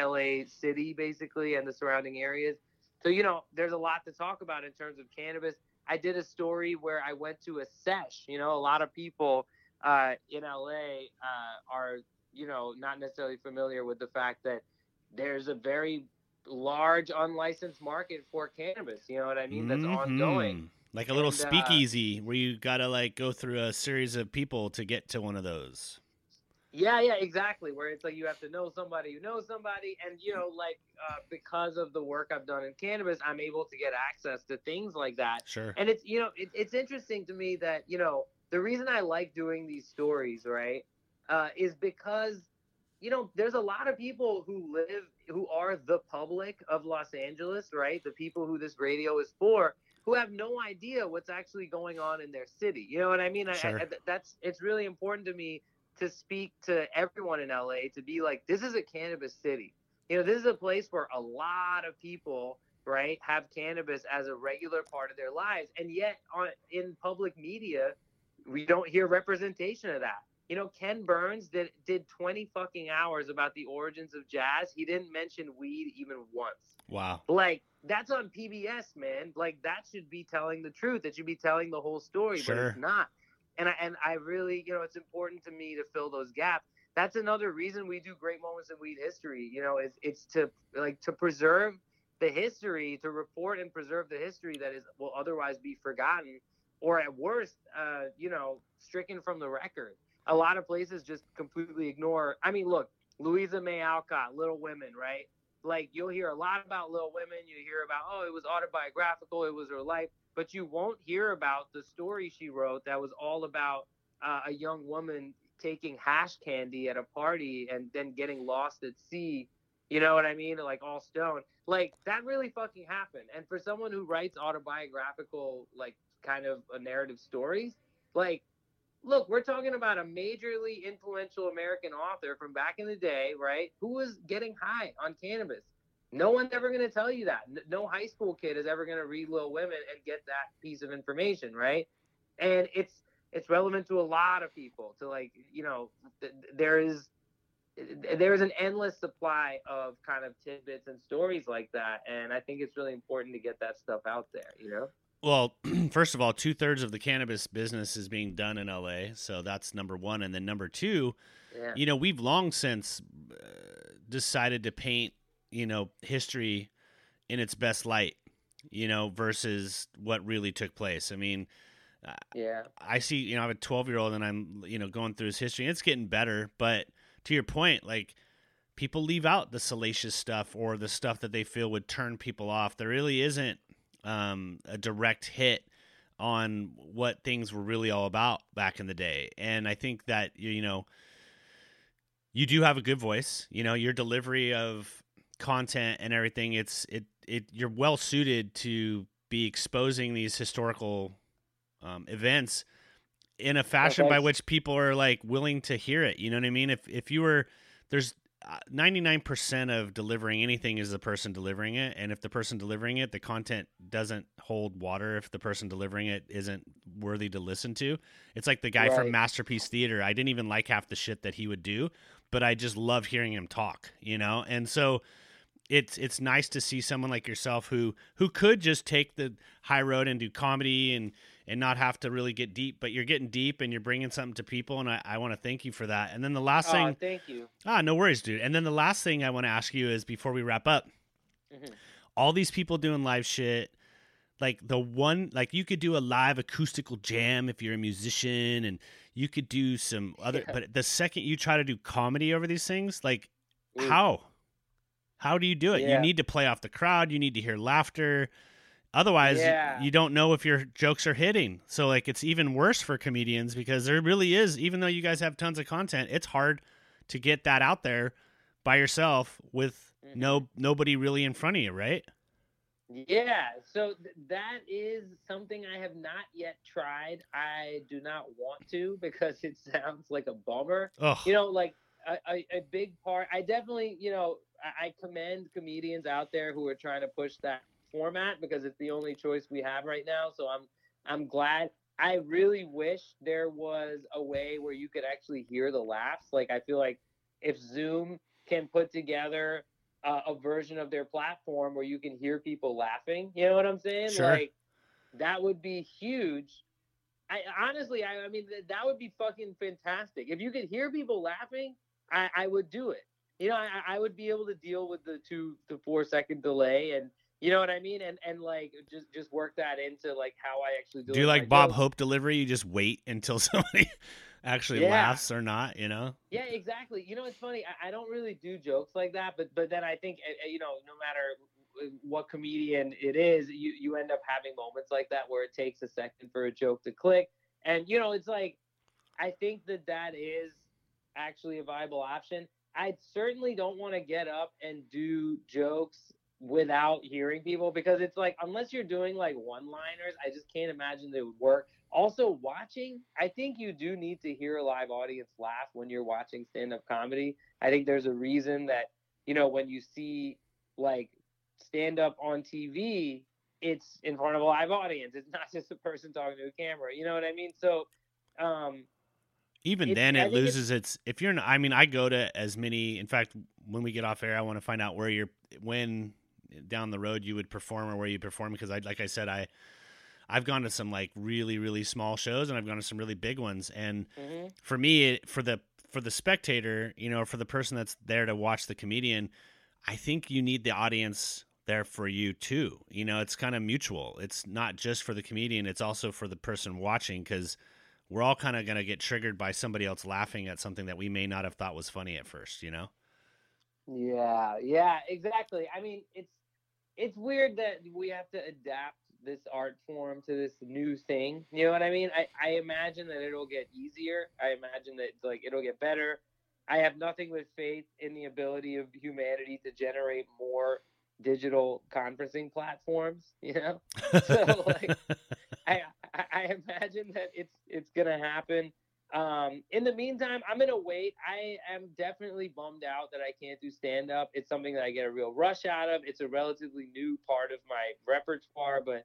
LA City basically, and the surrounding areas so, you know, there's a lot to talk about in terms of cannabis. I did a story where I went to a sesh. You know, a lot of people uh, in LA uh, are, you know, not necessarily familiar with the fact that there's a very large unlicensed market for cannabis. You know what I mean? That's mm-hmm. ongoing. Like a little and, uh, speakeasy uh, where you got to like go through a series of people to get to one of those. Yeah, yeah, exactly. Where it's like you have to know somebody who knows somebody, and you know, like uh, because of the work I've done in cannabis, I'm able to get access to things like that. Sure. And it's you know, it, it's interesting to me that you know the reason I like doing these stories, right, uh, is because you know there's a lot of people who live who are the public of Los Angeles, right? The people who this radio is for, who have no idea what's actually going on in their city. You know what I mean? Sure. I, I, that's it's really important to me to speak to everyone in LA to be like, this is a cannabis city. You know, this is a place where a lot of people, right, have cannabis as a regular part of their lives, and yet on in public media, we don't hear representation of that. You know, Ken Burns did did 20 fucking hours about the origins of jazz. He didn't mention weed even once. Wow. Like that's on PBS, man. Like that should be telling the truth. It should be telling the whole story, sure. but it's not and I, and I really, you know, it's important to me to fill those gaps. That's another reason we do great moments in weed history. You know, it's it's to like to preserve the history, to report and preserve the history that is will otherwise be forgotten, or at worst, uh, you know, stricken from the record. A lot of places just completely ignore. I mean, look, Louisa May Alcott, Little Women, right? Like you'll hear a lot about Little Women. You hear about oh, it was autobiographical, it was her life but you won't hear about the story she wrote that was all about uh, a young woman taking hash candy at a party and then getting lost at sea. You know what I mean? Like all stone. Like that really fucking happened. And for someone who writes autobiographical, like kind of a narrative stories, like, look, we're talking about a majorly influential American author from back in the day, right? Who was getting high on cannabis No one's ever going to tell you that. No high school kid is ever going to read Little Women and get that piece of information, right? And it's it's relevant to a lot of people. To like, you know, th- there is there is an endless supply of kind of tidbits and stories like that, and I think it's really important to get that stuff out there. You know. Well, first of all, two thirds of the cannabis business is being done in LA, so that's number one, and then number two, yeah. you know, we've long since uh, decided to paint, you know, history in its best light, you know, versus what really took place. I mean, yeah, I see, you know, I have a 12 year old and I'm, you know, going through his history. It's getting better, but to your point, like people leave out the salacious stuff or the stuff that they feel would turn people off. There really isn't um, a direct hit on what things were really all about back in the day. And I think that, you know, you do have a good voice. You know, your delivery of content and everything, it's, it, it, you're well suited to be exposing these historical um, events in a fashion by which people are like willing to hear it. You know what I mean? If if you were there's 99% uh, of delivering anything is the person delivering it and if the person delivering it the content doesn't hold water if the person delivering it isn't worthy to listen to it's like the guy right. from masterpiece theater i didn't even like half the shit that he would do but i just love hearing him talk you know and so it's it's nice to see someone like yourself who who could just take the high road and do comedy and and not have to really get deep, but you're getting deep and you're bringing something to people, and I, I want to thank you for that. And then the last oh, thing, thank you. Ah, no worries, dude. And then the last thing I want to ask you is before we wrap up, mm-hmm. all these people doing live shit, like the one, like you could do a live acoustical jam if you're a musician, and you could do some other. Yeah. But the second you try to do comedy over these things, like how? How do you do it? Yeah. You need to play off the crowd. You need to hear laughter. Otherwise, yeah. you, don't know if your jokes are hitting. So like it's even worse for comedians because there really is even though you guys have tons of content, it's hard to get that out there by yourself with mm-hmm. no nobody really in front of you, right? Yeah, so th- that is something I have not yet tried. I do not want to because it sounds like a bummer. Ugh. You know, like a, a, a, big part. I definitely, you know, I, I commend comedians out there who are trying to push that format because it's the only choice we have right now. So I'm I'm glad. I really wish there was a way where you could actually hear the laughs. Like I feel like if Zoom can put together uh, a version of their platform where you can hear people laughing, you know what I'm saying? Sure. Like that would be huge. I honestly, I, I mean, th- that would be fucking fantastic. If you could hear people laughing, I, I would do it. You know, I, I would be able to deal with the two to four second delay and you know what I mean? And and like just just work that into like how I actually do. Do you like Bob jokes. Hope delivery? You just wait until somebody actually yeah. laughs or not. You know? Yeah, exactly. You know, it's funny. I, I don't really do jokes like that, but but then I think eh, eh, you know, no matter what comedian it is, you you end up having moments like that where it takes a second for a joke to click, and you know, it's like I think that that is actually a viable option. I certainly don't want to get up and do jokes without hearing people because it's like unless you're doing like one liners i just can't imagine they would work. Also watching i think you do need to hear a live audience laugh when you're watching stand-up comedy. I think there's a reason that you know when you see like stand up on tv it's in front of a live audience. It's not just a person talking to a camera you know what i mean? So um even then it loses its if you're i mean i go to as many in fact when we get off air i want to find out where you're when down the road you would perform or where you perform because I like I said I I've gone to some like really really small shows and I've gone to some really big ones. And mm-hmm. for me for the for the spectator you know for the person that's there to watch the comedian I think you need the audience there for you too. You know it's kind of mutual. It's not just for the comedian it's also for the person watching because we're all kind of going to get triggered by somebody else laughing at something that we may not have thought was funny at first you know yeah yeah exactly i mean it's it's weird that we have to adapt this art form to this new thing. You know what I mean? I, I imagine that it'll get easier. I imagine that like it'll get better. I have nothing but faith in the ability of humanity to generate more digital conferencing platforms. You know, so like I, I imagine that it's it's gonna happen. Um, in the meantime, I'm gonna wait. I am definitely bummed out that I can't do stand up. It's something that I get a real rush out of. It's a relatively new part of my repertoire, but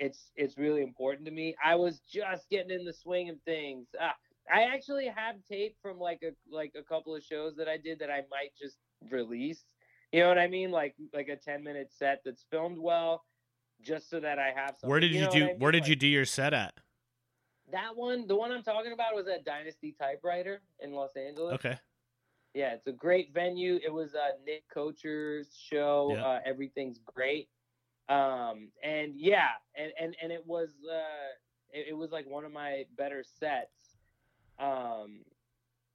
it's it's really important to me. I was just getting in the swing of things. Ah, I actually have tape from like a like a couple of shows that I did that I might just release. You know what I mean? Like like a 10 minute set that's filmed well, just so that I have something. Where did you, you know do? I mean? Where did Like, you do your set at? That one, the one I'm talking about was at Dynasty Typewriter in Los Angeles. Okay. Yeah, it's a great venue. It was uh, Nick Kocher's show. Yeah. Uh, everything's great. Um, and yeah, and, and, and it was uh, it, it was like one of my better sets. Um,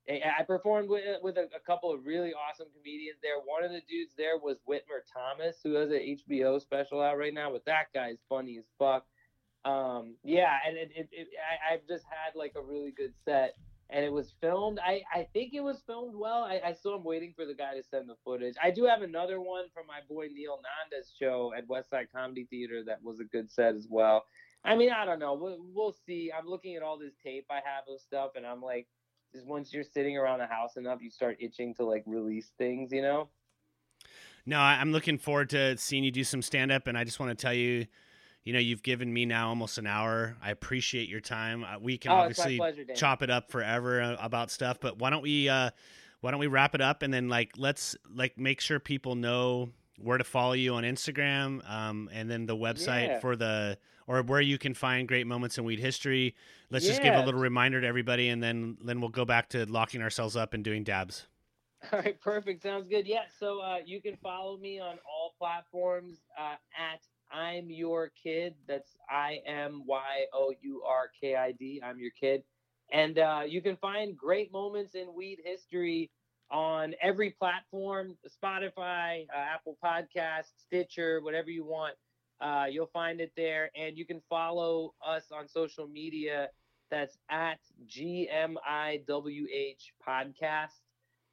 I performed with with a, a couple of really awesome comedians there. One of the dudes there was Whitmer Thomas, who has an HBO special out right now. But that guy's funny as fuck. Um, yeah, and it, it, it I, I've just had like a really good set and it was filmed. I, I think it was filmed well. I, I still am waiting for the guy to send the footage. I do have another one from my boy Neel Nanda's show at Westside Comedy Theater that was a good set as well. I mean, I don't know. We'll, we'll see. I'm looking at all this tape I have of stuff, and I'm like, just once you're sitting around the house enough, you start itching to like release things, you know? No, I'm looking forward to seeing you do some stand up, and I just want to tell you, you know, you've given me now almost an hour. I appreciate your time. Uh, we can oh, obviously pleasure, chop it up forever uh, about stuff, but why don't we uh why don't we wrap it up and then like let's like make sure people know where to follow you on Instagram um and then the website Yeah. for the or where you can find great moments in weed history. Let's just give a little reminder to everybody and then then we'll go back to locking ourselves up and doing dabs. All right, perfect. Sounds good. Yeah, so uh, you can follow me on all platforms uh, at I'm Your Kid. That's I M Y O U R K I D. I'm Your Kid. And uh, you can find great moments in weed history on every platform Spotify, uh, Apple Podcasts, Stitcher, whatever you want. Uh, you'll find it there. And you can follow us on social media. That's at GMIWH Podcast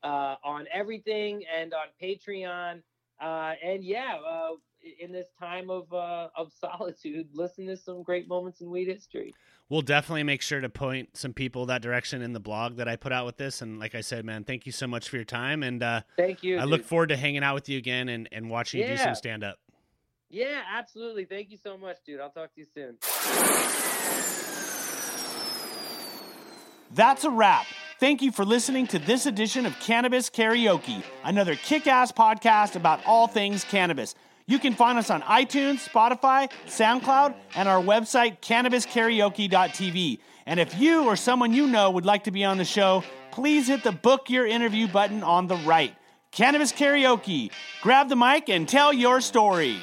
uh, on everything and on Patreon. Uh, and yeah, uh, in this time of uh, of solitude, listen to some great moments in weed history. We'll definitely make sure to point some people that direction in the blog that I put out with this. And like I said, man, thank you so much for your time. And uh, Thank you. I dude. look forward to hanging out with you again and, and watching you do some stand up. Yeah, absolutely. Thank you so much, dude. I'll talk to you soon. That's a wrap. Thank you for listening to this edition of Cannabis Karaoke, another kick ass podcast about all things cannabis. You can find us on iTunes, Spotify, SoundCloud, and our website, cannabiskaraoke.tv. And if you or someone you know would like to be on the show, please hit the book your interview button on the right. Cannabis Karaoke. Grab the mic and tell your story.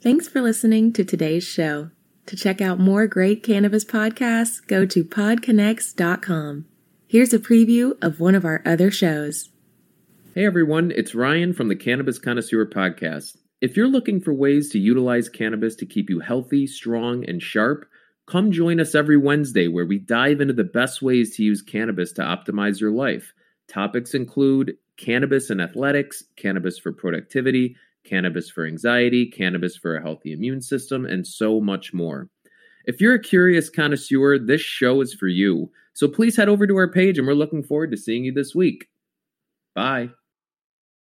Thanks for listening to today's show. To check out more great cannabis podcasts, go to podconnects.com. Here's a preview of one of our other shows. Hey everyone, it's Ryan from the Cannabis Connoisseur Podcast. If you're looking for ways to utilize cannabis to keep you healthy, strong, and sharp, come join us every Wednesday where we dive into the best ways to use cannabis to optimize your life. Topics include cannabis and athletics, cannabis for productivity, cannabis for anxiety, cannabis for a healthy immune system, and so much more. If you're a curious connoisseur, this show is for you. So please head over to our page and we're looking forward to seeing you this week. Bye.